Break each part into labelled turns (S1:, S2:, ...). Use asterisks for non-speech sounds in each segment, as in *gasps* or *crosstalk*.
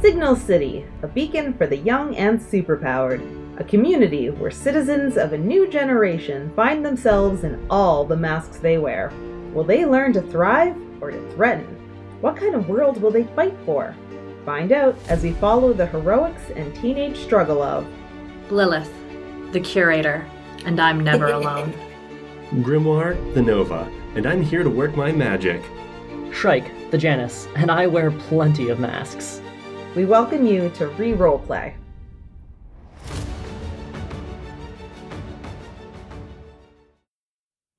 S1: Signal City, a beacon for the young and superpowered. A community where citizens of a new generation find themselves in all the masks they wear. Will they learn to thrive or to threaten? What kind of world will they fight for? Find out as we follow the heroics and teenage struggle of
S2: Lilith, the curator, and I'm never *laughs* alone.
S3: Grimoire, the Nova, and I'm here to work my magic.
S4: Shrike, the Janus, and I wear plenty of masks.
S1: We welcome you to Re Roleplay.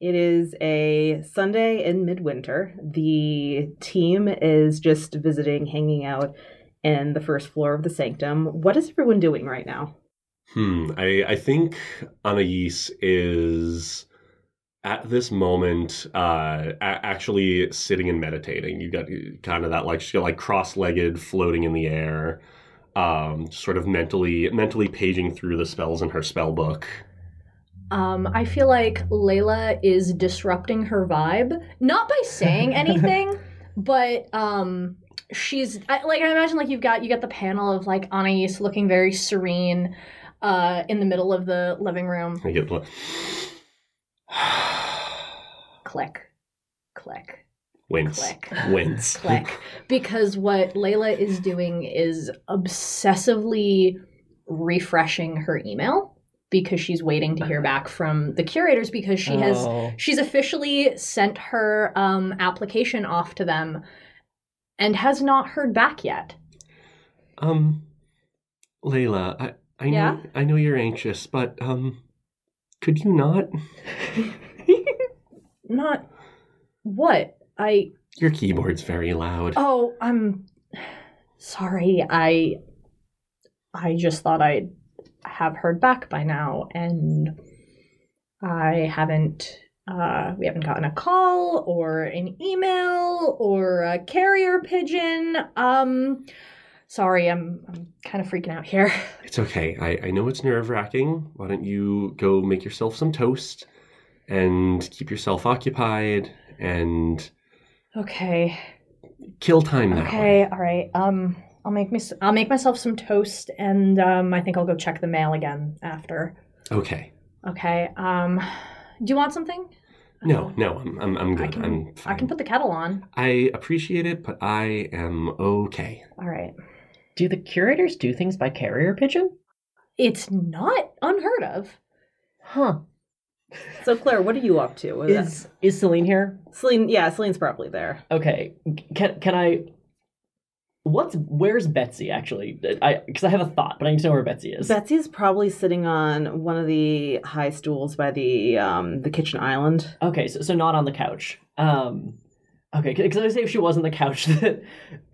S1: It is a Sunday in midwinter. The team is just visiting, hanging out in the first floor of the sanctum. What is everyone doing right now?
S3: Hmm, I, I think Anais is at this moment uh a- actually sitting and meditating you got kind of that like she's like cross-legged floating in the air um sort of mentally mentally paging through the spells in her spell book
S2: Um, I feel like Layla is disrupting her vibe, not by saying *laughs* anything, but um, she's I, like I imagine like you've got you got the panel of like Anais looking very serene, uh, in the middle of the living room.
S3: I get
S2: Click, click,
S3: wince
S2: click.
S3: wince
S2: click because what Layla is doing is obsessively refreshing her email because she's waiting to hear back from the curators because she has
S4: Oh.
S2: she's officially sent her um, application off to them and has not heard back yet.
S3: um layla i i know
S2: Yeah?
S3: i know you're anxious but um could you not *laughs*
S2: Not what I
S3: your keyboard's very loud.
S2: Oh I'm sorry. I I just thought I'd have heard back by now and I haven't uh we haven't gotten a call or an email or a carrier pigeon. Um sorry I'm I'm kind of freaking out here. *laughs*
S3: It's okay. I, I know it's nerve wracking. Why don't you go make yourself some toast and keep yourself occupied and
S2: okay
S3: kill time that
S2: Okay,
S3: way?
S2: all right. Um, I'll make me. I'll make myself some toast, and um, I think I'll go check the mail again after.
S3: Okay.
S2: Okay. Um, do you want something?
S3: No, no, I'm I'm, I'm
S2: I
S3: good.
S2: can.
S3: I'm fine.
S2: I can put the kettle on.
S3: I appreciate it, but I am okay.
S2: All right.
S4: Do the curators do things by carrier pigeon?
S2: It's not unheard of.
S4: Huh.
S1: So, Claire, what are you up to? What
S4: Is is Celine here?
S1: Celine? Yeah, Celine's probably there.
S4: Okay. Can can I? What's where's Betsy actually? I because I have a thought, but I need to know where Betsy is.
S1: Betsy's probably sitting on one of the high stools by the um, the kitchen island.
S4: Okay, so so not on the couch. Um, okay, because I say if she was on the couch, *laughs* that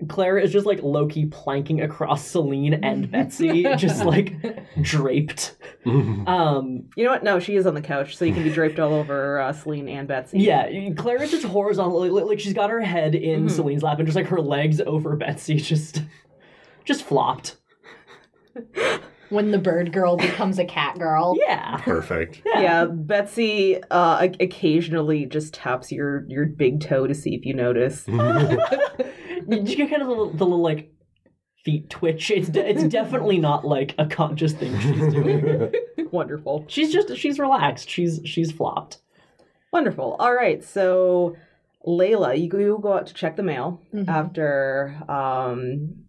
S4: Clara is just like low key planking across Celine and *laughs* Betsy, just like draped. *laughs* Um,
S1: You know what? No, she is on the couch, so you can be draped all over uh, Celine and Betsy.
S4: yeah, Clara's just horizontally, like, like she's got her head in
S1: Mhm.
S4: Celine's lap and just like her legs over Betsy, just just flopped.
S2: When the bird girl becomes a cat girl.
S4: Yeah,
S3: Perfect. *laughs*
S1: Yeah, Betsy uh, occasionally just taps your your big toe to see if you notice. *laughs* *laughs*
S4: you get kind of the, little- the little like feet twitch. It's de- it's definitely not like a conscious thing she's doing.
S1: Wonderful,
S4: She's just she's relaxed. She's she's flopped.
S1: wonderful. All right, so Layla, you go, you go out to check the mail
S2: Mhm.
S1: after. Um,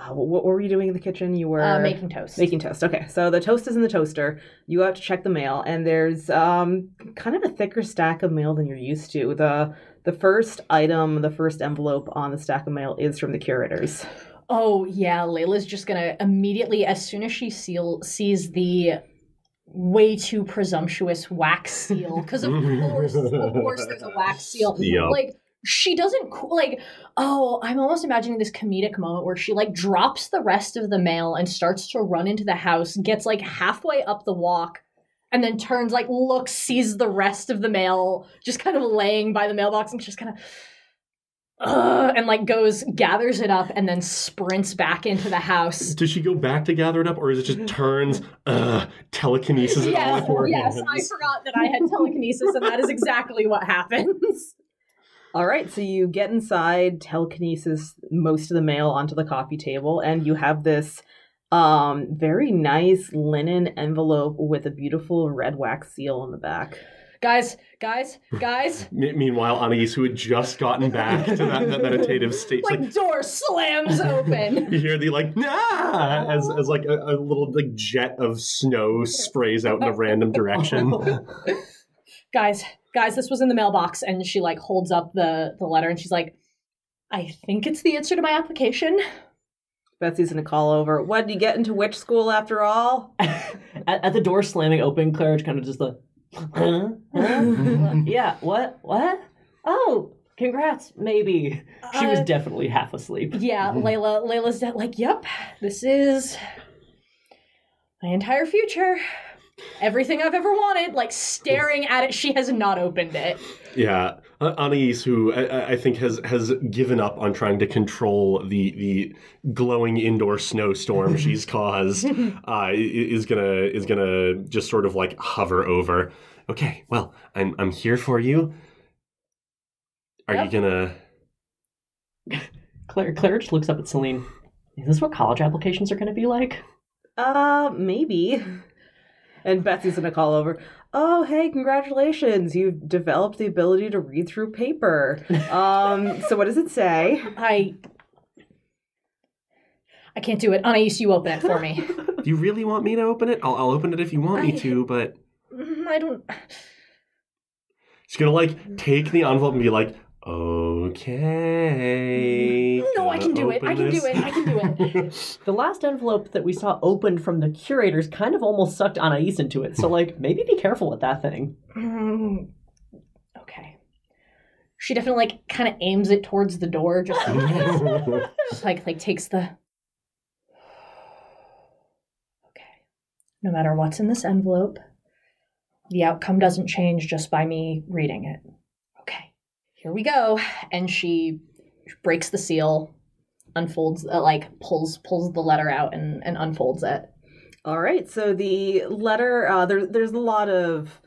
S1: uh, what, what were you doing in the kitchen? You were
S2: Uh, making toast.
S1: Making toast. Okay, so the toast is in the toaster. You have to check the mail, and there's um, kind of a thicker stack of mail than you're used to. the The first item, the first envelope on the stack of mail is from the curators.
S2: Oh yeah, Layla's just gonna immediately, as soon as she seal, sees the way too presumptuous wax seal, because of *laughs* course, of course, there's a wax seal.
S3: Yup.
S2: Like she doesn't like. Oh, I'm almost imagining this comedic moment where she like drops the rest of the mail and starts to run into the house, gets like halfway up the walk. And then turns, like, looks, sees the rest of the mail just kind of laying by the mailbox, and just kind of, Ugh, and like goes gathers it up and then sprints back into the house
S3: Does she go back to gather it up, or is it just turns, uh, telekinesis
S2: yes, yes i forgot that i had telekinesis and that is exactly what happens
S1: All right, so you get inside, telekinesis most of the mail onto the coffee table, and you have this um very nice linen envelope with a beautiful red wax seal on the back.
S2: Guys, guys, guys. *laughs*
S3: Me- meanwhile, Anais, who had just gotten back to that, that meditative state,
S2: like,
S3: like,
S2: door slams open. *laughs*
S3: you hear the like nah as, as like a, a little like jet of snow sprays out in a random direction. *laughs*
S2: guys, guys, this was in the mailbox, and she like holds up the the letter, and she's like, I think it's the answer to my application.
S1: Betsy's gonna call over. What did you get into which school after all? *laughs*
S4: at, at the door slamming open, Claire kind of just like, huh? Huh? *laughs* yeah, what? What? Oh, congrats, maybe. She was
S2: Uh,
S4: definitely half asleep.
S2: Yeah, *laughs* Layla. Layla's de- like, yep, this is my entire future. Everything I've ever wanted. Like staring at it, she has not opened it.
S3: Yeah, uh, Anais, who I, I think has has given up on trying to control the the glowing indoor snowstorm *laughs* she's caused, uh, is gonna is gonna just sort of like hover over. Okay, well, I'm I'm here for you. Are
S2: Yep.
S3: you gonna? *laughs*
S4: Claire, Claire just looks up at Celine. Is this what college applications are going to be like?
S1: Uh, maybe. And Betsy's gonna call over. Oh, hey, congratulations! You've developed the ability to read through paper. Um, so what does it say?
S2: I. I can't do it. Anais, you open it for me.
S3: Do you really want me to open it? I'll, I'll open it if you want me to, but
S2: Mm, I don't.
S3: she's gonna like take the envelope and be like, okay.
S2: No, I can do it. I
S3: open
S2: can do it. I can do it. *laughs*
S4: The last envelope that we saw opened from the curators kind of almost sucked Anais into it, so like maybe be careful with that thing.
S2: Mm, okay. She definitely like kind of aims it towards the door, just in case. Just, *laughs* like like takes the. Okay. No matter what's in this envelope, the outcome doesn't change just by me reading it. Here we go. And she breaks the seal, unfolds, uh, like pulls pulls the letter out and and unfolds it.
S1: All right, so the letter, uh, there, there's a lot of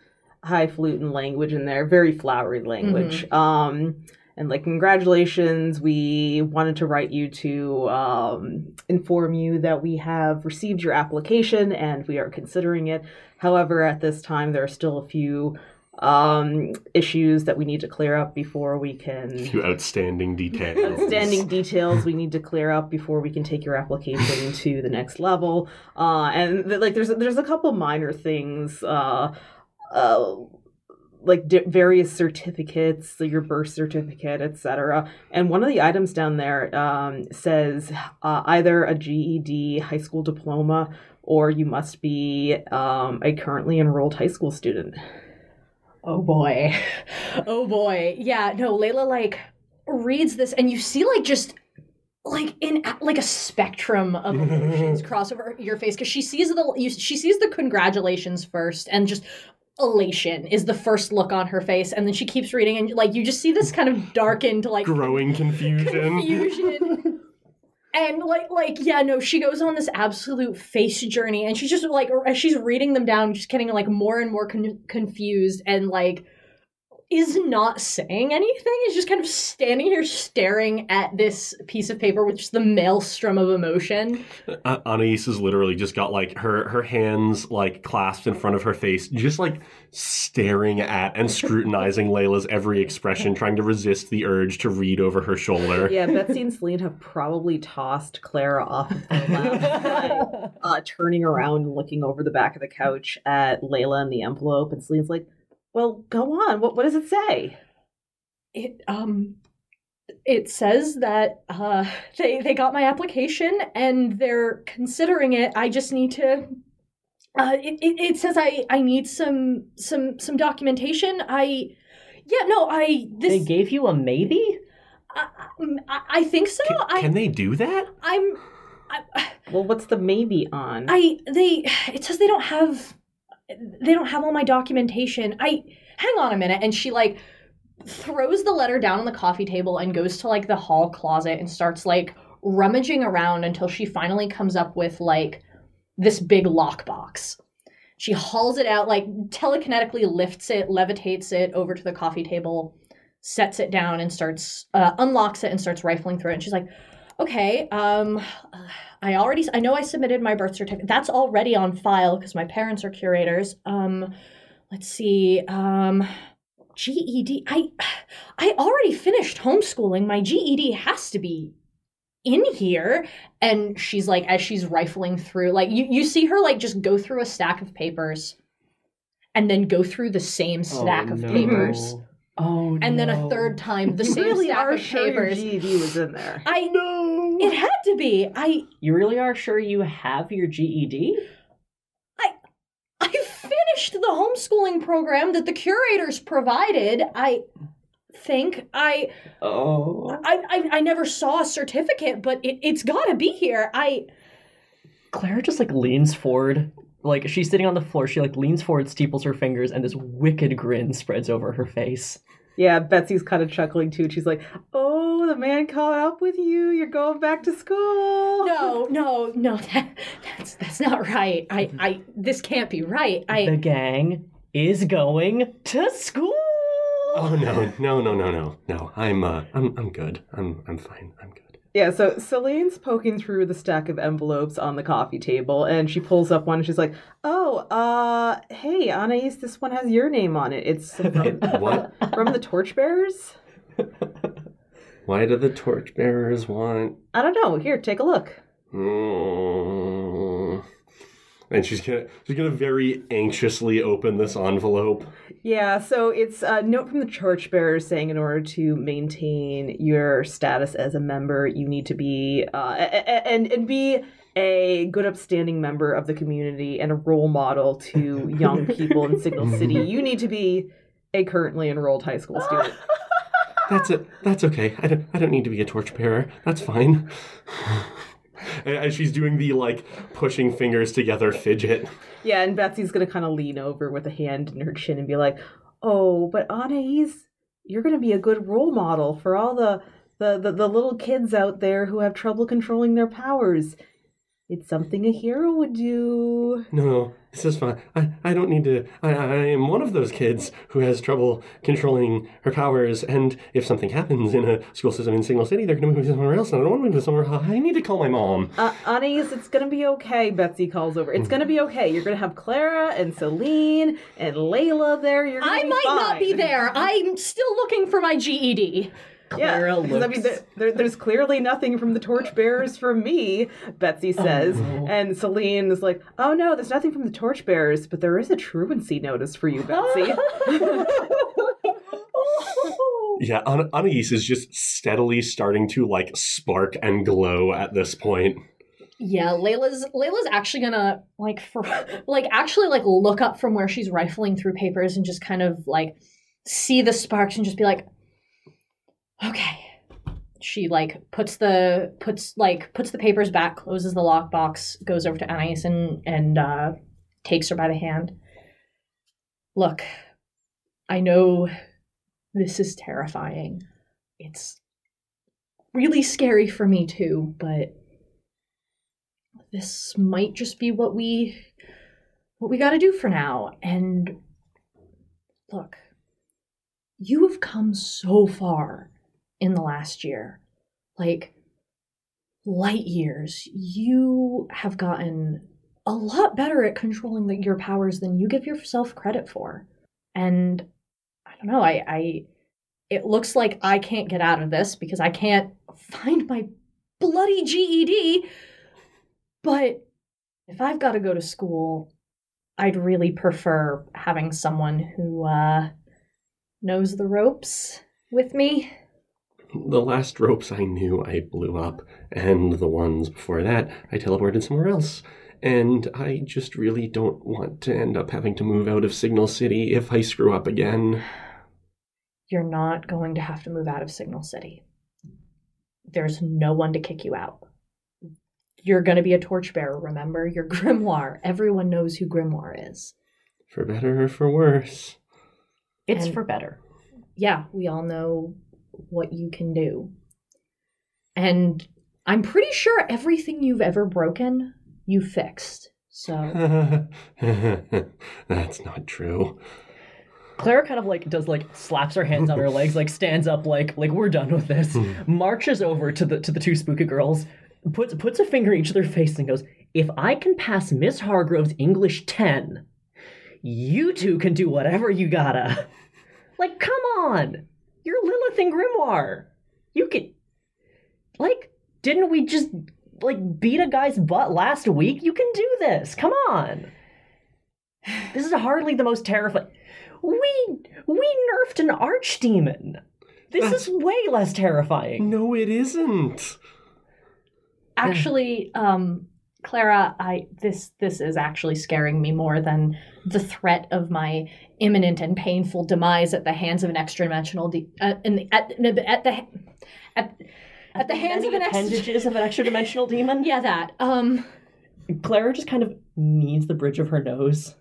S1: highfalutin language in there, very flowery language. Um, and like, congratulations, we wanted to write you to um, inform you that we have received your application and we are considering it. However, at this time, there are still a few um, issues that we need to clear up before we can.
S3: A Few outstanding details.
S1: outstanding details we need to clear up before we can take your application *laughs* to the next level. Uh, and th- like there's there's a couple minor things, uh, uh, like di- various certificates, so your birth certificate, etc. And one of the items down there um, says uh, either a GED, high school diploma, or you must be um, a currently enrolled high school student.
S2: Oh boy. *laughs* Oh boy. Yeah, no, Layla like reads this and you see like just like in like a spectrum of emotions *laughs* cross over your face because she sees the you, she sees the congratulations first and just elation is the first look on her face and then she keeps reading and like you just see this kind of darkened like
S3: Growing confusion.
S2: confusion. *laughs* And like, like, yeah, no, she goes on this absolute face journey, and she's just like, she's reading them down, just getting like more and more con- confused, and like, is not saying anything. Is just kind of standing here staring at this piece of paper with just the maelstrom of emotion. *laughs*
S3: Uh, Anais has literally just got like her her hands like clasped in front of her face, just like staring at and *laughs* scrutinizing Layla's every expression, trying to resist the urge to read over her shoulder.
S1: Yeah, *laughs* Betsy and Celine have probably tossed Clara off of the lap, uh, turning around and looking over the back of the couch at Layla and the envelope. And Celine's like, "Well, go on. What what does it say?"
S2: It um, it says that uh, *laughs* they they got my application and they're considering it. I just need to. Uh, it, it, it says I, I need some some some documentation. I yeah no I
S4: They gave you a maybe?
S2: I, I, I think so.
S3: Can,
S2: I
S3: can they do that?
S2: I'm I, *sighs*
S1: Well, what's the maybe on?
S2: I they *sighs* it says they don't have they don't have all my documentation. I hang on a minute and she like throws the letter down on the coffee table and goes to like the hall closet and starts like rummaging around until she finally comes up with like this big lockbox. She hauls it out, like telekinetically lifts it, levitates it over to the coffee table, sets it down and starts uh, unlocks it and starts rifling through it. And she's like, "Okay, um, I already I know I submitted my birth certificate. That's already on file because my parents are curators. Um, let's see, um." GED. I I already finished homeschooling. My GED has to be in here and she's like as she's rifling through like you, you see her like just go through a stack of papers and then go through the same stack
S4: Oh,
S2: of
S4: no.
S2: papers
S4: Oh, no
S2: and then a third time the
S1: you
S2: same
S1: really
S2: stack
S1: are
S2: of
S1: sure your
S2: papers
S1: GED was in there.
S2: i
S4: No.
S2: It had to be i
S4: You really are sure you have your GED?
S2: i I finished the homeschooling program that the curators provided i think i
S4: Oh.
S2: i i, I never saw a certificate but it, it's gotta be here i
S4: Claire just like leans forward. Like she's sitting on the floor, she like leans forward, steeples her fingers, and this wicked grin spreads over her face.
S1: Yeah, Betsy's kind of chuckling too. She's like, "Oh, the man caught up with you. You're going back to school."
S2: no no no that, that's that's not right i i this can't be right i
S4: the gang is going to school.
S3: Oh no, no, no, no, no, no. I'm uh, I'm I'm good. I'm I'm fine. I'm good.
S1: Yeah, so Celine's poking through the stack of envelopes on the coffee table, and she pulls up one. and She's like, "Oh, uh, hey, Anais, this one has your name on it. It's *laughs* from,
S3: What? *laughs*
S1: from the Torchbearers." *laughs*
S3: Why do the torchbearers want?
S1: I don't know. Here, take a look.
S3: Mm. And she's gonna she's gonna very anxiously open this envelope.
S1: Yeah, so it's a note from the Torchbearers saying in order to maintain your status as a member, you need to be uh, and and be a good, upstanding member of the community and a role model to *laughs* young people in Signal City. You need to be a currently enrolled high school student. *laughs*
S3: That's it. That's okay. I don't I don't need to be a torchbearer. That's fine. And *laughs* As she's doing the like pushing fingers together fidget.
S1: Yeah, and Betsy's gonna kind of lean over with a hand in her chin and be like, "Oh, but Anais, you're gonna be a good role model for all the the, the the little kids out there who have trouble controlling their powers. It's something a hero would do."
S3: No, this is fine. I, I don't need to. I, I am one of those kids who has trouble controlling her powers, and if something happens in a school system in Signal City, they're going to move me somewhere else, and I don't want to move to somewhere. I need to call my mom.
S1: Uh, Anais, it's gonna be okay. Betsy calls over. It's gonna be okay. You're gonna have Clara and Celine and Layla there. You're gonna
S2: I
S1: be
S2: might not be there. I'm still looking for my E GED.
S1: Yeah,
S4: Clara
S1: 'cause, I mean, there, there- there's clearly nothing from the torchbearers for me, Betsy oh, says.
S4: no.
S1: And Celine is like, oh no, there's nothing from the torchbearers, but there is a truancy notice for you, Betsy. *laughs*
S3: Yeah, Ana- Anais is just steadily starting to like spark and glow at this point.
S2: Yeah, Layla's Layla's actually gonna like for *laughs* like actually like look up from where she's rifling through papers and just kind of like see the sparks and just be like, okay. She like puts the puts like puts the papers back, closes the lockbox, goes over to Anais and and uh, takes her by the hand. Look, I know this is terrifying. It's really scary for me too, but this might just be what we what we got to do for now and look you have come so far in the last year. Like light years. You have gotten a lot better at controlling the, your powers than you give yourself credit for. And i don't know i i it looks like i can't get out of this because i can't find my bloody ged but if I've got to go to school, I'd really prefer having someone who uh, knows the ropes with me.
S3: The last ropes I knew I blew up, and the ones before that I teleported somewhere else. And I just really don't want to end up having to move out of Signal City if I screw up again.
S2: You're not going to have to move out of Signal City. There's no one to kick you out. You're going to be a torchbearer, remember? You're *laughs* Grimoire. Everyone knows who Grimoire is.
S3: For better or for worse.
S4: It's
S2: And-
S4: for better.
S2: yeah, we all know what you can do. And I'm pretty sure everything you've ever broken, you fixed. So, *laughs*
S3: That's not true.
S4: Clara kind of like does like slaps her hands on her legs, like stands up, like like we're done with this. Hmm. Marches over to the to the two spooky girls, puts puts a finger in each of their face and goes, "If I can pass Miss Hargrove's English ten, you two can do whatever you gotta. *laughs* Like, come on, you're Lilith and Grimoire. You can, like, didn't we just like beat a guy's butt last week? You can do this. Come on." This is hardly the most terrifying. We we nerfed an archdemon. This is way less terrifying.
S3: no, it isn't.
S2: Actually, um, Clara, I this this is actually scaring me more than the threat of my imminent and painful demise at the hands of an extra dimensional de- uh, in the, at, at the at at the hands of
S4: Many
S2: an extra
S4: appendages of an extra dimensional demon.
S2: yeah that um
S4: Clara just kind of kneads the bridge of her nose.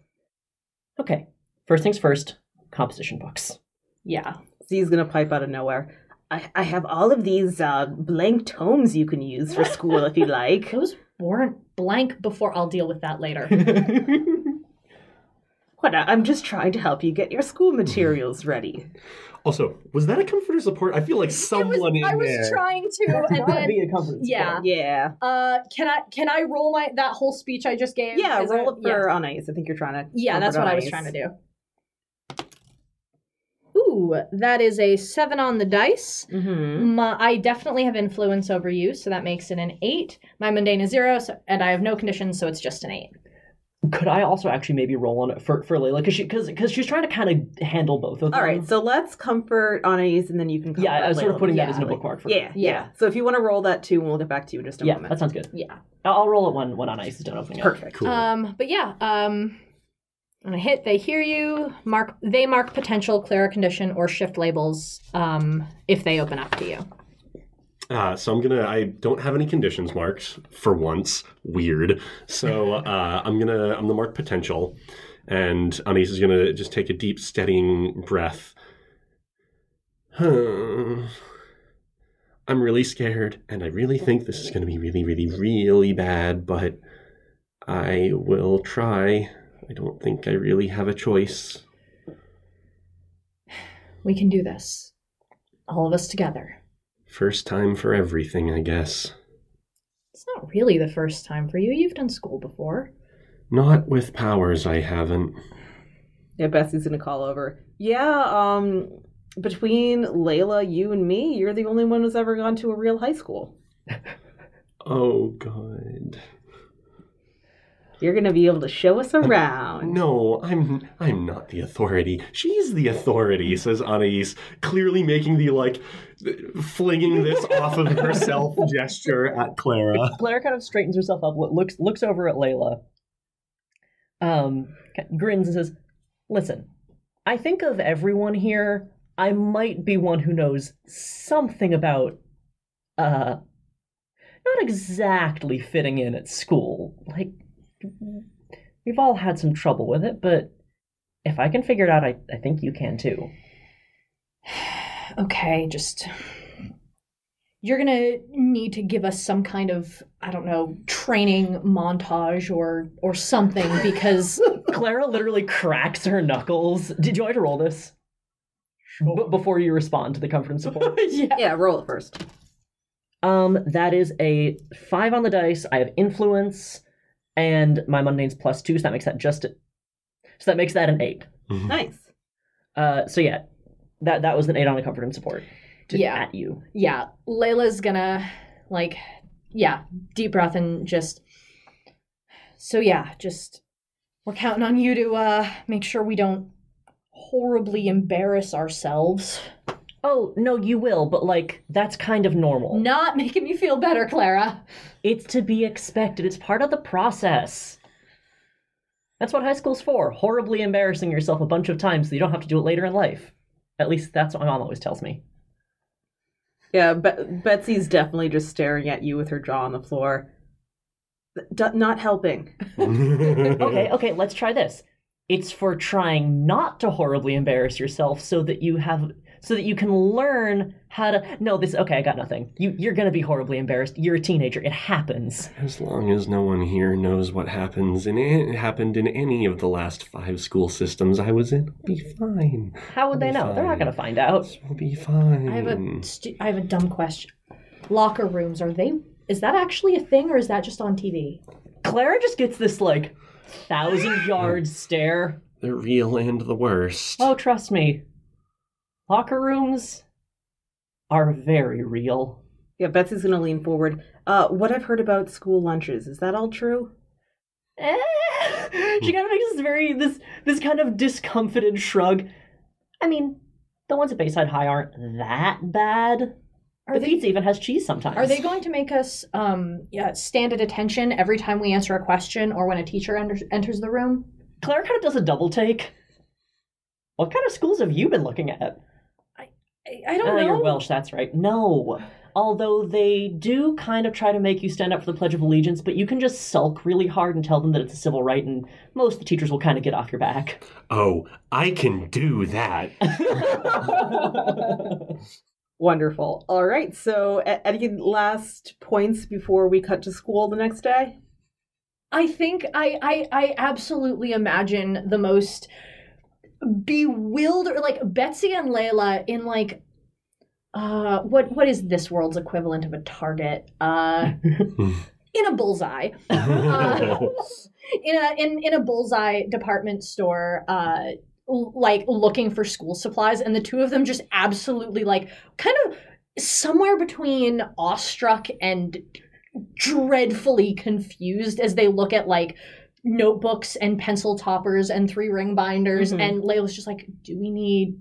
S4: Okay, first things first. Composition books.
S2: yeah
S1: Z's gonna pipe out of nowhere. I, I have all of these uh, blank tomes you can use for school if you like. *laughs*
S2: those weren't blank before I'll deal with that later *laughs*
S1: What? I- I'm just trying to help you get your school materials ready.
S3: Also, was that a comforter support? I feel like someone in
S2: I was
S3: there.
S2: trying to *laughs* and then
S4: be a comfort.
S2: yeah
S1: Yeah.
S2: uh can I can I roll my that whole speech I just gave
S1: Yeah,
S2: Is
S1: roll
S2: it-
S1: it for Anais. I think you're trying to.
S2: Yeah, that's what I was trying to do. Ooh, that is a seven on the dice.
S1: Mm-hmm.
S2: My, I definitely have influence over you, so that makes it an eight. My mundane is zero, so, and I have no conditions, so it's just an eight.
S4: Could I also actually maybe roll on it for for Layla because she because because she's trying to kind of handle both of them.
S1: All right, so let's comfort Anais and then you can. Comfort
S4: yeah, I was sort of
S1: Layla.
S4: putting that
S2: Yeah,
S4: as in a
S1: like-
S4: bookmark for
S1: Yeah, yeah,
S2: Yeah.
S1: So if you want to roll that too, and we'll get back to you in just a
S4: yeah,
S1: moment.
S4: that sounds good.
S2: Yeah.
S4: I'll, I'll roll it when when Anais is done opening up.
S1: Perfect.
S3: Cool.
S2: Um, but yeah, um, on a hit, they hear you. Mark. They mark potential clear condition or shift labels um, if they open up to you.
S3: Uh, so I'm gonna. I don't have any conditions marked for once. Weird. So uh, I'm gonna. I'm the mark potential, and Anais is gonna just take a deep, steadying breath. *sighs* I'm really scared, and I really think this is gonna be really, really, really bad. But I will try. I don't think I really have a choice.
S2: We can do this. All of us together.
S3: First time for everything, I guess.
S2: It's not really the first time for you. You've done school before.
S3: Not with powers, I haven't.
S1: Yeah, Betsy's gonna call over. Yeah, um, between Layla, you and me, you're the only one who's ever gone to a real high school. *laughs*
S3: Oh, God.
S1: You're gonna be able to show us around.
S3: No, I'm I'm not the authority. She's the authority, says Anais, clearly making the like flinging this off of herself *laughs* gesture at Clara.
S4: Clara kind of straightens herself up, looks looks over at Layla, um, grins and says, "Listen, I think of everyone here, I might be one who knows something about, uh, not exactly fitting in at school. Like, we've all had some trouble with it, but if I can figure it out, I, I think you can too." *sighs*
S2: Okay, just. You're gonna need to give us some kind of, I don't know, training montage or or something because *laughs*
S4: Clara literally cracks her knuckles. Did you want to roll this? B- before you respond to the comfort and support.
S2: yeah.
S1: Yeah, roll it first.
S4: um, that is a five on the dice. I have influence, and my mundane's plus two, so that makes that just. A, So that makes that an eight.
S1: Nice.
S4: Uh, so yeah, that that was an eight on the comfort and support. To,
S2: Yeah.
S4: At you.
S2: yeah, Layla's gonna like, yeah, deep breath and just. So yeah, just we're counting on you to uh make sure we don't horribly embarrass ourselves.
S4: Oh no, you will, but like that's kind of normal.
S2: Not *laughs* making me feel better, Clara.
S4: It's to be expected. It's part of the process. That's what high school's for. Horribly embarrassing yourself a bunch of times so you don't have to do it later in life. At least that's what my mom always tells me.
S1: Yeah, Be- Betsy's definitely just staring at you with her jaw on the floor. D- not helping. *laughs*
S4: Okay, okay, let's try this. It's for trying not to horribly embarrass yourself so that you have so that you can learn how to. No, this. Okay, I got nothing. You you're gonna be horribly embarrassed. You're a teenager. It happens.
S3: As long as no one here knows what happens in it happened in any of the last five school systems I was in, we'll be fine.
S4: How would they
S3: Be
S4: know? They're not gonna find out.
S3: We'll be fine.
S2: I have a stu- I have a dumb question. Locker rooms are they? Is that actually a thing or is that just on TV?
S4: Clara just gets this like thousand yard *gasps* stare.
S3: They're real and the worst.
S4: Oh, trust me. Locker rooms are very real.
S1: Yeah, Betsy's gonna lean forward. Uh, what I've heard about school lunches, is that all true?
S4: Eh. *laughs* she kind of makes this very this this kind of discomfited shrug. I mean, the ones at Bayside High aren't that bad.
S2: Are
S4: the
S2: they-
S4: pizza even has cheese sometimes.
S2: Are they going to make us um yeah, stand at attention every time we answer a question or when a teacher enter- enters the room?
S4: Claire kind of does a double take. What kind of schools have you been looking at?
S2: I, I don't
S4: Ah,
S2: know.
S4: You're Welsh, that's right. No. Although they do kind of try to make you stand up for the Pledge of Allegiance, but you can just sulk really hard and tell them that it's a civil right, and most of the teachers will kind of get off your back.
S3: Oh, I can do that. *laughs*
S1: Wonderful. All right. So, any last points before we cut to school the next day?
S2: I think I, I I absolutely imagine the most bewildered like Betsy and Layla in like uh what what is this world's equivalent of a target? Uh *laughs* in a bullseye. *laughs* Uh, *laughs* in a in, in a bullseye department store uh l- like looking for school supplies and the two of them just absolutely like kind of somewhere between awestruck and dreadfully confused as they look at like notebooks and pencil toppers and three ring binders
S1: Mhm.
S2: and Layla's just like do we need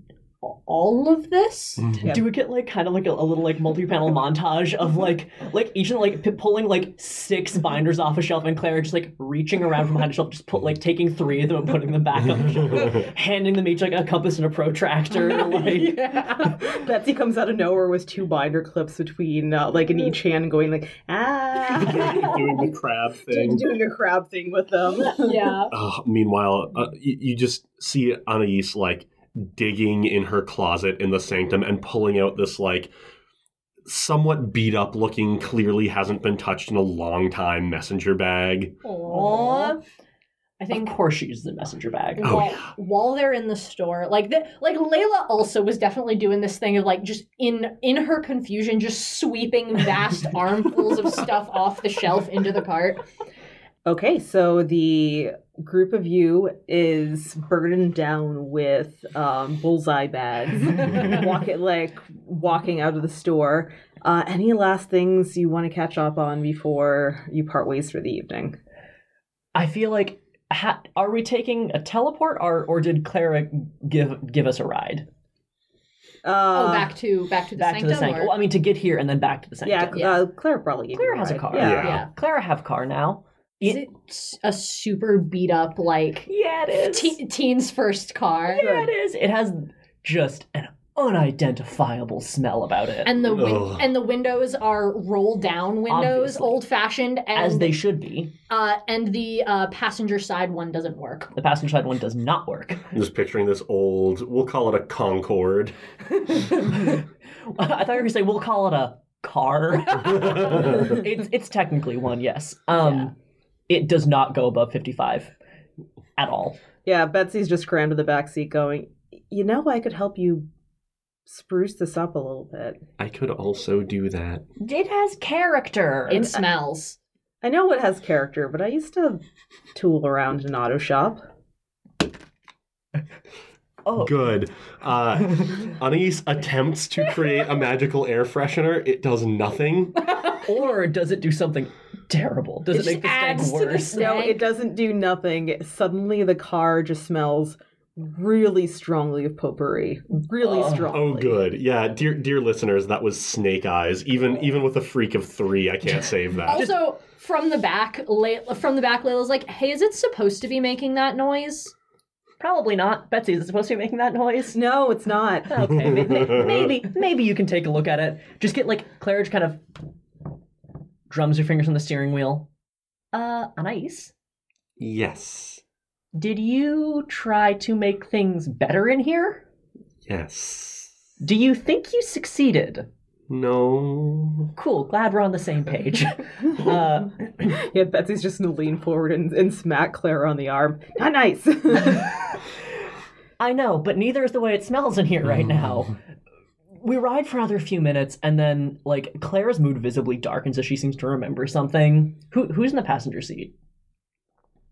S2: all of this
S1: Yeah.
S4: Do we get like kind of like a, a little like multi-panel *laughs* montage of like like each of like p- pulling like six *laughs* binders off a shelf and Claire just like reaching around from behind a shelf, just put like taking three of them and putting them back on the shelf, *laughs* handing them each like a compass and a protractor. Like
S1: yeah. Betsy comes out of nowhere with two binder clips between, uh, like in each hand, going like ah,
S3: Doing the crab thing.
S1: doing a crab thing with them.
S2: yeah
S3: Oh, meanwhile, uh, you, you just see Anais like digging in her closet in the sanctum and pulling out this like somewhat beat up looking, clearly hasn't been touched in a long time messenger bag.
S2: Aww. I think of
S4: course she uses the messenger bag.
S3: Oh,
S2: while,
S3: yeah.
S2: while they're in the store like the, like layla also was definitely doing this thing of like just in in her confusion just sweeping vast *laughs* armfuls of stuff off the shelf into the cart
S1: Okay, so the group of you is burdened down with um, bullseye bags, *laughs* walking like walking out of the store. Uh, any last things you want to catch up on before you part ways for the evening?
S4: I feel like ha- are we taking a teleport or or did Clara give give us a ride
S1: Uh,
S2: oh back to back to the
S4: back
S2: sanctum,
S4: to the sanctum?
S2: or-
S4: Well, I mean to get here and then back to the
S1: yeah,
S4: sanctum.
S2: Yeah.
S1: Uh, Claire probably gave
S4: Claire
S1: you
S4: has a car.
S1: Yeah.
S3: Yeah.
S2: yeah
S4: Clara have car now.
S2: Is it s- a super beat up like
S4: Yeah, it is.
S2: te- teen's first car
S4: Yeah, it is. It has just an unidentifiable smell about it,
S2: and the win- and the windows are roll down windows
S4: Obviously.
S2: old fashioned
S4: as they should be.
S2: uh and the uh passenger side one doesn't work
S4: The passenger side one does not work.
S3: I'm just picturing this old, we'll call it a Concorde. *laughs*
S4: I thought you were gonna say we'll call it a car. *laughs* it's it's technically one, yes. Um, it does not go above fifty five at all.
S1: Yeah, Betsy's just crammed in the back seat, going. You know, I could help you spruce this up a little bit.
S3: I could also do that.
S4: It has character.
S2: it smells
S1: I know it has character, but I used to tool around in an auto shop.
S4: Oh,
S3: Good. Uh, *laughs* Anais attempts to create a magical air freshener. It does nothing. *laughs*
S4: or does it do something terrible? Does
S2: It
S4: it, make the
S2: just
S4: stank
S2: adds to the
S4: worse?
S1: No, it doesn't do nothing. Suddenly, the car just smells really strongly of potpourri. Really
S4: Oh.
S1: strongly.
S3: Oh, good. Yeah, dear dear listeners, that was Snake Eyes. Even even with a freak of three, I can't *laughs* save that.
S2: Also, from the back, Lay- from the back, Layla's like, "Hey, is it supposed to be making that noise?"
S4: Probably not. Betsy, is it supposed to be making that noise?
S1: No, it's not. *laughs*
S4: Okay, may- may- maybe *laughs* maybe you can take a look at it. Just get like Claridge kind of drums her fingers on the steering wheel. Uh, Anais,
S3: yes.
S4: did you try to make things better in here?
S3: Yes.
S4: Do you think you succeeded?
S3: No.
S4: Cool, glad we're on the same page. *laughs* uh, *laughs*
S1: Yeah, Betsy's just gonna lean forward and, and smack Clara on the arm. Not nice. *laughs*
S4: I know, but neither is the way it smells in here right now. We ride for another few minutes, and then, like, Clara's mood visibly darkens as she seems to remember something. Who, who's in the passenger seat?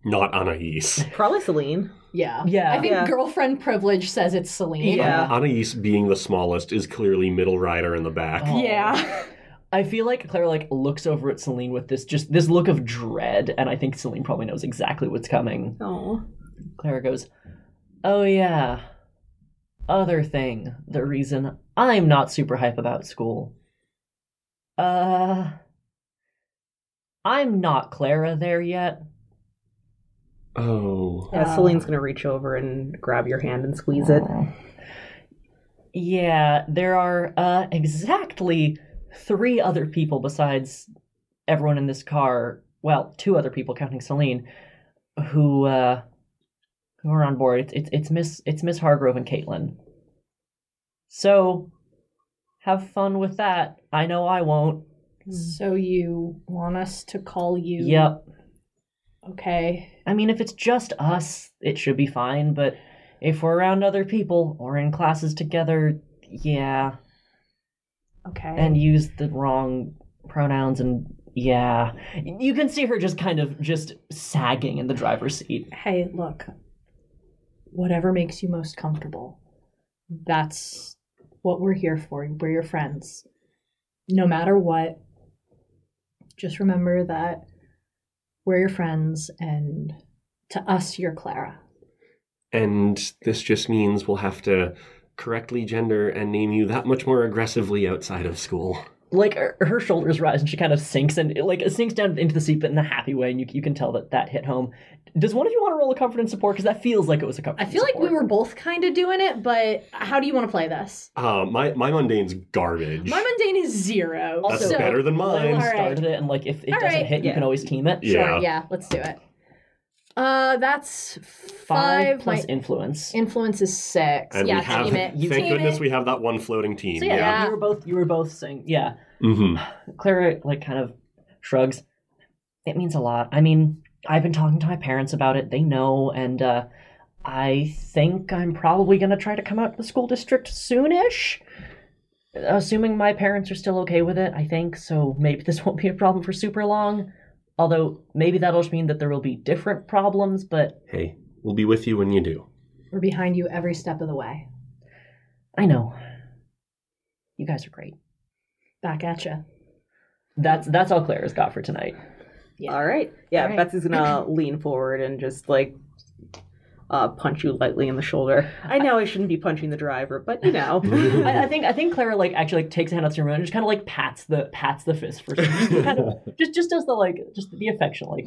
S3: Not Anais.
S1: Probably Celine.
S2: Yeah.
S4: Yeah.
S2: I think
S1: Yeah.
S2: girlfriend privilege says it's Celine.
S1: Yeah.
S3: Anais, being the smallest, is clearly middle rider in the back.
S4: Oh.
S2: Yeah. *laughs*
S4: I feel like Clara like looks over at Celine with this just this look of dread, and I think Celine probably knows exactly what's coming.
S1: Oh.
S4: Clara goes, "Oh yeah, other thing, the reason I'm not super hype about school. Uh, I'm not Clara there yet.
S3: Oh.
S1: Yeah,
S2: Uh,
S1: Celine's gonna reach over and grab your hand and squeeze it.
S4: Yeah, there are uh exactly three other people besides everyone in this car. Well, two other people counting Celine, who uh who are on board. It's it's, it's Miss it's Miss Hargrove and Caitlin. So, have fun with that. I know I won't.
S2: So you want us to call you?
S4: Yep.
S2: Okay.
S4: I mean, if it's just us, it should be fine. But if we're around other people or in classes together, yeah.
S2: Okay.
S4: and use the wrong pronouns and yeah you can see her just kind of just sagging in the driver's seat
S2: hey, look. Whatever makes you most comfortable. That's what we're here for. We're your friends. No matter what, just remember that we're your friends and to us, you're Clara.
S3: And this just means we'll have to correctly gender and name you that much more aggressively outside of school.
S4: Like her, her shoulders rise and she kind of sinks and like it sinks down into the seat but in a happy way and you, you can tell that that hit home does one of you want to roll a comfort and support because that feels like it was a comfort
S2: I
S4: and
S2: feel like we were both kind of doing it, but how do you want to play this?
S3: Uh, my my mundane's garbage.
S2: My mundane is zero.
S3: That's
S2: so,
S3: better than mine.
S4: Lila
S2: All right.
S4: started it and like if it
S2: All
S4: doesn't
S2: right.
S4: hit you
S1: Yeah.
S4: can always team it
S3: Yeah.
S2: Sure, yeah, let's do it. Uh, that's
S4: five,
S2: five.
S4: plus
S2: My
S4: influence
S2: influence is six.
S3: And
S2: yeah,
S3: we have,
S2: team it.
S3: thank
S2: team
S3: goodness
S2: it.
S3: we have that one floating team.
S4: so yeah,
S2: Yeah.
S4: you were both you were both saying yeah
S3: hmm
S4: Clara like kind of shrugs. It means a lot. I mean, I've been talking to my parents about it. They know, and uh, I think I'm probably gonna try to come out to the school district soonish. Assuming my parents are still okay with it, I think. So maybe this *laughs* won't be a problem for super long. Although maybe that'll just mean that there will be different problems. But
S3: Hey, we'll be with you when you do.
S2: We're behind you every step of the way.
S4: I know you guys are great.
S2: Back at you.
S4: That's that's all Claire has got for tonight.
S2: Yeah.
S1: All right. Yeah,
S2: All right.
S1: Betsy's gonna *clears throat* lean forward and just like uh, punch you lightly in the shoulder. I know I shouldn't be punching the driver, but you know. *laughs*
S4: I, I think I think Clara like actually like takes a hand out to your and just kind of like pats the pats the fist for just kind of just just does the like just the affection like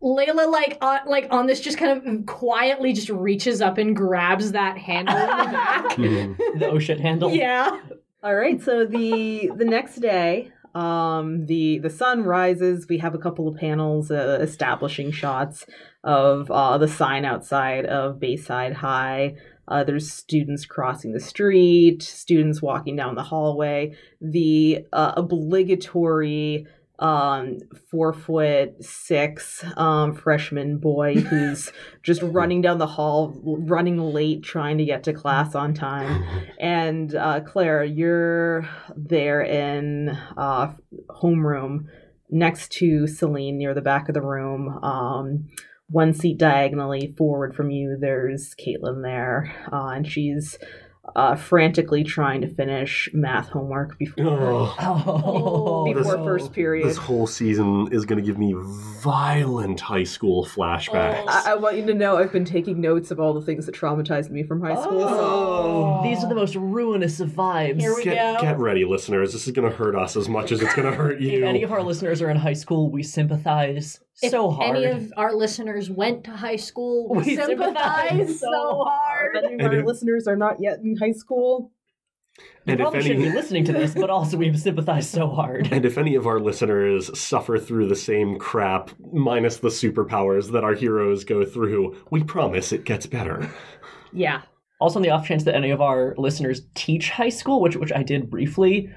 S2: Layla, like, on, like on this, just kind of quietly just reaches up and grabs that handle in the back. *laughs*
S4: the oh shit handle.
S2: yeah.
S1: All right. So the the next day, um, the the sun rises. We have a couple of panels uh, establishing shots of uh, the sign outside of Bayside High. Uh, there's students crossing the street, students walking down the hallway. The uh, obligatory um four foot six um freshman boy who's *laughs* just running down the hall running late trying to get to class on time *laughs* and uh, Claire, you're there in uh, homeroom next to Celine near the back of the room. Um, one seat diagonally forward from you, there's Caitlin there, uh, and she's uh, frantically trying to finish math homework before
S3: Oh,
S4: Oh, *laughs*
S1: before
S3: this-
S1: first period.
S3: this whole season is going to give me violent high school flashbacks.
S1: I-, I want you to know I've been taking notes of all the things that traumatized me from high school. so-
S3: Oh.
S4: These are the most ruinous of vibes.
S2: Here we
S3: Get,
S2: go.
S3: get ready, listeners. This is going to hurt us as much as it's going to hurt you.
S4: if
S3: you.
S4: any of our listeners are in high school, we sympathize
S2: If
S4: so hard.
S2: any of our listeners went to high school, we,
S4: We
S2: sympathize,
S4: sympathize
S2: so
S4: so
S2: hard.
S1: If any of our
S3: if-
S1: listeners are not yet in high school,
S4: you
S3: and if
S4: probably shouldn't be listening to this, but also we've sympathized so hard.
S3: And if any of our listeners suffer through the same crap, minus the superpowers that our heroes go through, we promise it gets better.
S2: Yeah.
S4: Also, on the off chance that any of our listeners teach high school, which which I did briefly,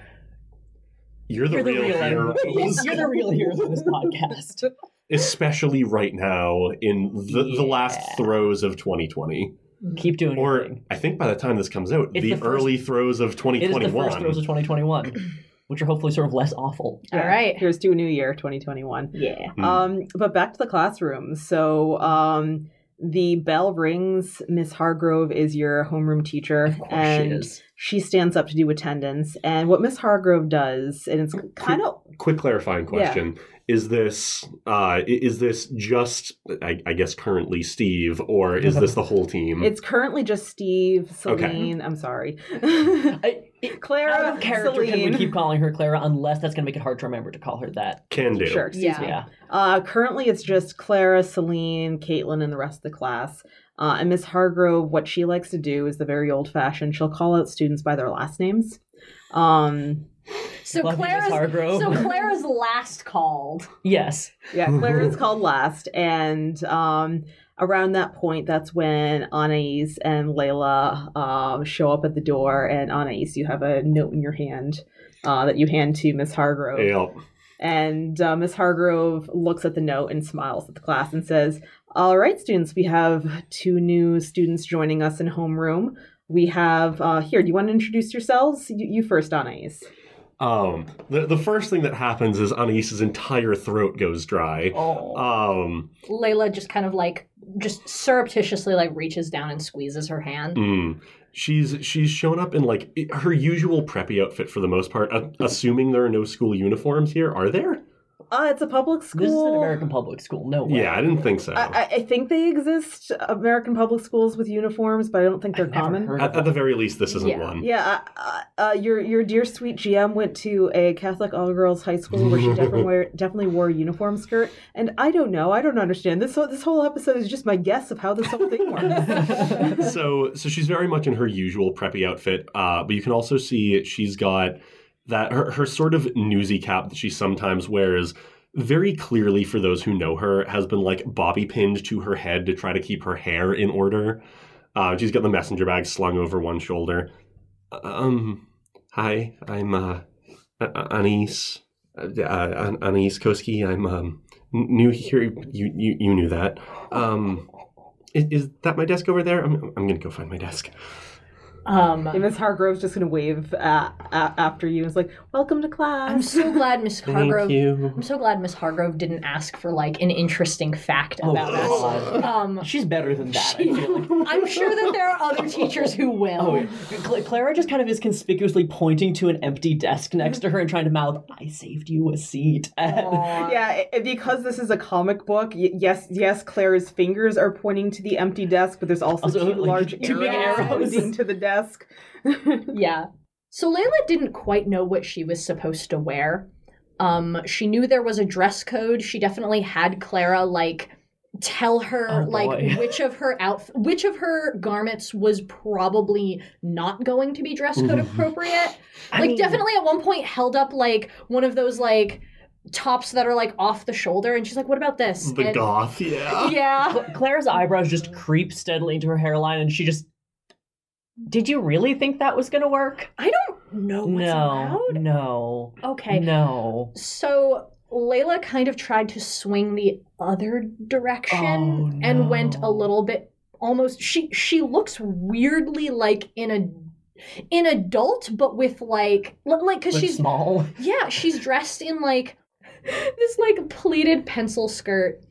S3: You're the
S4: you're the
S3: real
S4: real
S3: hero. *laughs*
S4: heroes. You're the real heroes of this podcast.
S3: Especially right now in the, the last throes of 2020.
S4: Keep doing your
S3: Or
S4: thing.
S3: I think by the time this comes out,
S4: It's
S3: the,
S4: the first-
S3: early throes of 2021.
S4: It is the first throes of 2021, *clears throat* which are hopefully sort of less awful.
S2: All right.
S1: Here's to a new year, 2021.
S4: Yeah.
S3: Hmm.
S1: Um, but back to the classroom. So, um, the bell rings. Miss Hargrove is your homeroom teacher,
S4: Of course
S1: and
S4: she is.
S1: she stands up to do attendance. And what Miss Hargrove does, and it's kind of
S3: Quick clarifying question. Is this uh, is this just I, I guess currently Steve or is this the whole team?
S1: it's currently just Steve,
S3: Okay.
S1: Celine. I'm sorry, *laughs*
S4: I, it, *laughs*
S1: Clara,
S4: out of character, can we keep calling her Clara unless that's going to make it hard to remember to call her that?
S3: Can do.
S1: Sure, excuse
S2: Yeah.
S1: me.
S4: Yeah.
S1: Uh, currently, it's just Clara, Celine, Caitlin, and the rest of the class. Uh, and Miss Hargrove, what she likes to do is the very old fashioned. She'll call out students by their last names. Um, *laughs*
S2: So
S4: Love
S2: Clara's
S4: Hargrove.
S2: so *laughs* Clara's last called.
S4: Yes.
S1: yeah, Clara's called last, and um, around that point, that's when Anais and Layla um, show up at the door. And Anais, you have a note in your hand uh, that you hand to Miss Hargrove.
S3: Yep.
S1: And uh, Miss Hargrove looks at the note and smiles at the class and says, All right, students, we have two new students joining us in homeroom. We have, uh, here, do you want to introduce yourselves? You, you first, Anais.
S3: Um, the the first thing that happens is Anais's entire throat goes dry.
S4: Oh.
S3: Um,
S2: Layla just kind of like just surreptitiously like reaches down and squeezes her hand.
S3: mm, she's she's shown up in like her usual preppy outfit for the most part. Uh, assuming there are no school uniforms here, are there?
S1: Uh, it's a public school.
S4: this is an American public school. No way.
S3: Yeah, I didn't think so.
S1: I, I- I think they exist, American public schools with uniforms, but I don't think they're
S4: I've
S1: common.
S3: at, at the very least, this isn't
S2: Yeah.
S3: one.
S1: Yeah, uh, uh, your your dear sweet GM went to a Catholic all girls high school where she *laughs* definitely wear, definitely wore a uniform skirt, and I don't know, I don't understand this. whole this whole episode is just my guess of how this whole thing works. *laughs*
S3: so so she's very much in her usual preppy outfit uh, but you can also see she's got that her, her sort of newsy cap that she sometimes wears very clearly for those who know her has been like bobby pinned to her head to try to keep her hair in order. Uh, she's got the messenger bag slung over one shoulder. Um hi i'm uh A- Anais. Uh, uh, Anais koski i'm um new here. You you, you knew that. Um is, is that my desk over there? I'm, I'm gonna go find my desk.
S2: Um,
S1: and Miss Hargrove's just gonna wave uh, a after you. and It's like, "Welcome to class."
S2: I'm so glad Miss Hargrove. *laughs*
S3: Thank
S2: Hargrove.
S3: you.
S2: I'm so glad Miss Hargrove didn't ask for like an interesting fact
S4: Oh,
S2: about us. Um,
S4: She's better than that. I feel like. *laughs*
S2: I'm sure that there are other teachers who will.
S4: Oh, yeah. Cla- Clara just kind of is conspicuously pointing to an empty desk next to her and trying to mouth, "I saved you a seat." *laughs*
S1: Yeah, i- because this is a comic book. Y- yes, yes, Clara's fingers are pointing to the empty desk, but there's also,
S4: Also,
S1: two
S4: like,
S1: large
S2: two big
S1: arrows
S2: arrows.
S1: pointing to the desk. *laughs*
S2: Yeah. So Layla didn't quite know what she was supposed to wear. Um, she knew there was a dress code. She definitely had Clara like tell her
S4: Oh,
S2: like which of her outf- which of her garments was probably not going to be dress code appropriate.
S4: I
S2: like
S4: mean-
S2: definitely at one point held up like one of those like tops that are like off the shoulder and she's like what about this?
S3: The
S2: And-
S3: goth, yeah. *laughs*
S2: Yeah.
S4: Cla- Clara's eyebrows just creep steadily into her hairline, and she just. Did you really think that was gonna work?
S2: I don't know what's
S4: no,
S2: allowed.
S4: no,
S2: Okay.
S4: no.
S2: So Layla kind of tried to swing the other direction
S4: Oh,
S2: and went a little bit almost she she looks weirdly like in a in adult but with like like cuz she's
S4: small. *laughs*
S2: yeah, she's dressed in like this like pleated pencil skirt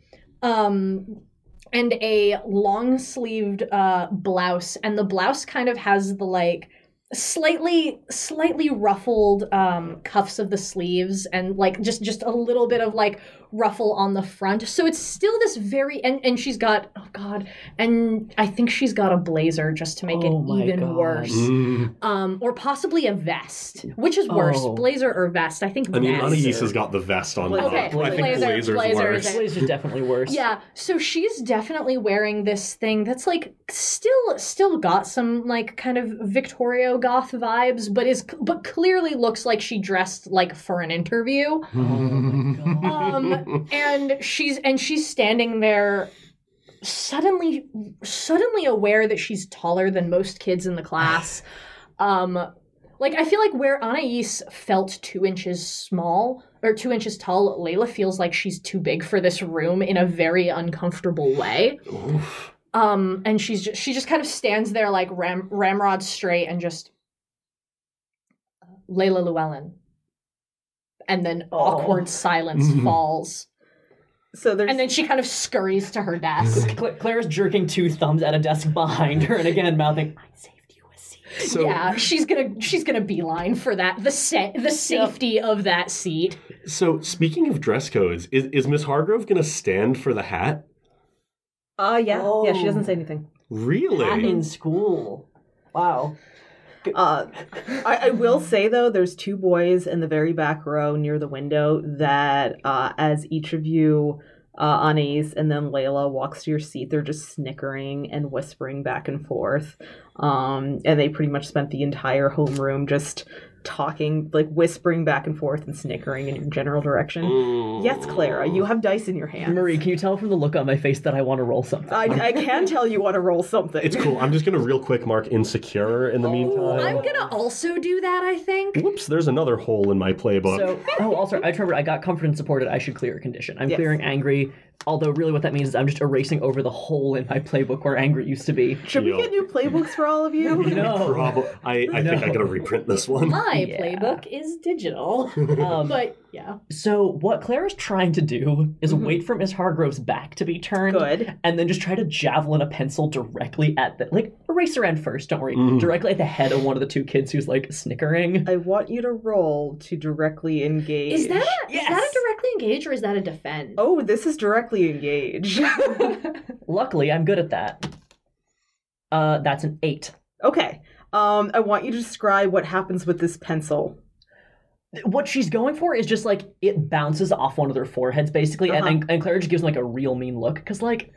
S2: um and a long sleeved uh blouse and the blouse kind of has the like slightly slightly ruffled um cuffs of the sleeves and like just just a little bit of like ruffle on the front so it's still this very and and she's got oh god and i think she's got a blazer just to make
S4: Oh
S2: it even
S4: God.
S2: worse
S3: Mm. *laughs*
S2: um or possibly a vest which is worse
S4: Oh.
S2: blazer or vest i think
S3: I mean,
S2: vest.
S3: Anais has got the vest on
S1: Okay,
S3: top. I think
S2: blazer-
S3: blazer's
S2: blazer
S3: worse.
S2: is
S4: Blazer's definitely worse.
S2: yeah so she's definitely wearing this thing that's like still still got some like kind of victoria goth vibes but is but clearly looks like she dressed like for an interview *laughs*
S4: Oh
S2: um and she's and she's standing there suddenly suddenly aware that she's taller than most kids in the class. *sighs* Um, like I feel like where Anais felt two inches small or two inches tall, Layla feels like she's too big for this room in a very uncomfortable way.
S3: Oof.
S2: Um, and she's just she just kind of stands there like ram ramrod straight and just Layla Llewellyn. And then
S4: Oh.
S2: awkward silence
S3: Mhm. *laughs*
S2: falls.
S1: So there's
S2: And then she kind of scurries to her desk.
S4: Cla- Claire's jerking two thumbs at a desk behind her and again mouthing, I saved you a seat.
S3: So,
S2: yeah, she's gonna she's gonna beeline for that the sa- the safety of that seat.
S3: so speaking of dress codes, is, is Miss Hargrove going to stand for the hat?
S1: Uh yeah. Yeah, she
S4: Oh.
S1: doesn't say anything.
S3: Really?
S4: Hat in school. Wow.
S1: Uh, I, I will say though, there's two boys in the very back row near the window that, uh, as each of you, uh, Anais and then Layla walks to your seat, they're just snickering and whispering back and forth. Um, and they pretty much spent the entire homeroom just talking, like whispering back and forth and snickering in your general direction.
S3: Mm.
S1: Yes, Clara, you have dice in your hand.
S4: Marie, can you tell from the look on my face that I want to roll something?
S1: I, I can tell you want to roll something.
S3: It's cool. I'm just going to real quick mark insecure in the meantime.
S2: I'm gonna also do that. I think.
S3: Whoops, there's another hole in my playbook.
S4: So, oh, also, I remember I got comfort and supported. I should clear a condition. I'm
S1: Yes.
S4: clearing angry, although really what that means is I'm just erasing over the hole in my playbook where anger used to be.
S1: Should we get new playbooks for all of you? *laughs*
S4: No. *laughs*
S3: Prob- I, I think I
S4: No.
S3: gotta reprint this one.
S2: My
S4: Yeah.
S2: playbook is digital, *laughs*
S4: Um,
S2: but yeah.
S4: so what Claire is trying to do is
S1: Mhm.
S4: wait for Miss Hargrove's back to be turned,
S1: Good.
S4: and then just try to javelin a pencil directly at the like erase her end first. Don't worry,
S3: Mhm.
S4: directly at the head of one of the two kids who's like snickering.
S1: I want you to roll to directly engage.
S2: Is that a, is that a directly engage or is that a defend?
S1: Oh, this is directly engage. *laughs*
S4: Luckily, I'm good at that. Uh, that's an eight.
S1: okay. Um, I want you to describe what happens with this pencil.
S4: what she's going for is just like it bounces off one of their foreheads basically
S1: Uh-huh.
S4: and, and, and claire just gives them, like a real mean look because like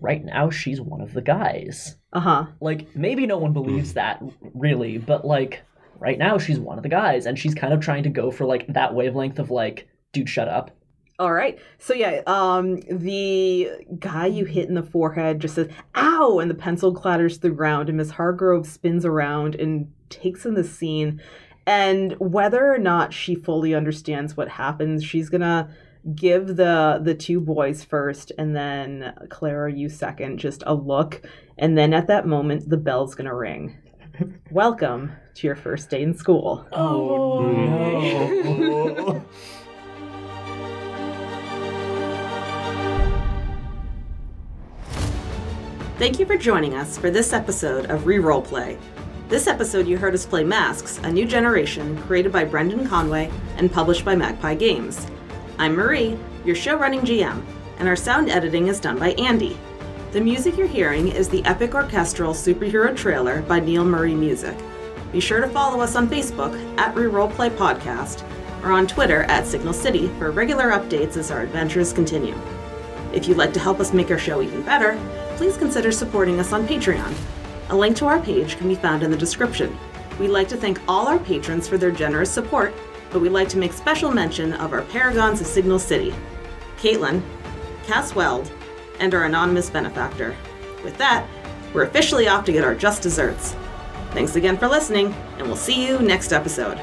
S4: right now she's one of the guys
S1: Uh huh.
S4: like maybe no one believes that really but like right now she's one of the guys and she's kind of trying to go for like that wavelength of like dude shut up
S1: All right. So yeah, um, the guy you hit in the forehead just says "ow," and the pencil clatters to the ground, and Miss Hargrove spins around and takes in the scene. And whether or not she fully understands what happens, she's gonna give the the two boys first, and then Clara, you second, just a look, and then at that moment, the bell's gonna ring. *laughs* Welcome to your first day in school.
S4: oh *laughs*
S3: no.
S1: Thank you for joining us for this episode of Reroll Play. This episode, you heard us play Masks, a new generation created by Brendan Conway and published by Magpie Games. I'm Marie, your show running GM, and our sound editing is done by Andy. The music you're hearing is the epic orchestral superhero trailer by Neil Murray Music. Be sure to follow us on Facebook at Reroll Play Podcast or on Twitter at Signal City for regular updates as our adventures continue. If you'd like to help us make our show even better, please consider supporting us on Patreon. A link to our page can be found in the description. We'd like to thank all our patrons for their generous support, but we'd like to make special mention of our paragons of Signal City Caitlin, Cass Weld, and our anonymous benefactor. With that, we're officially off to get our just desserts. Thanks again for listening, and we'll see you next episode.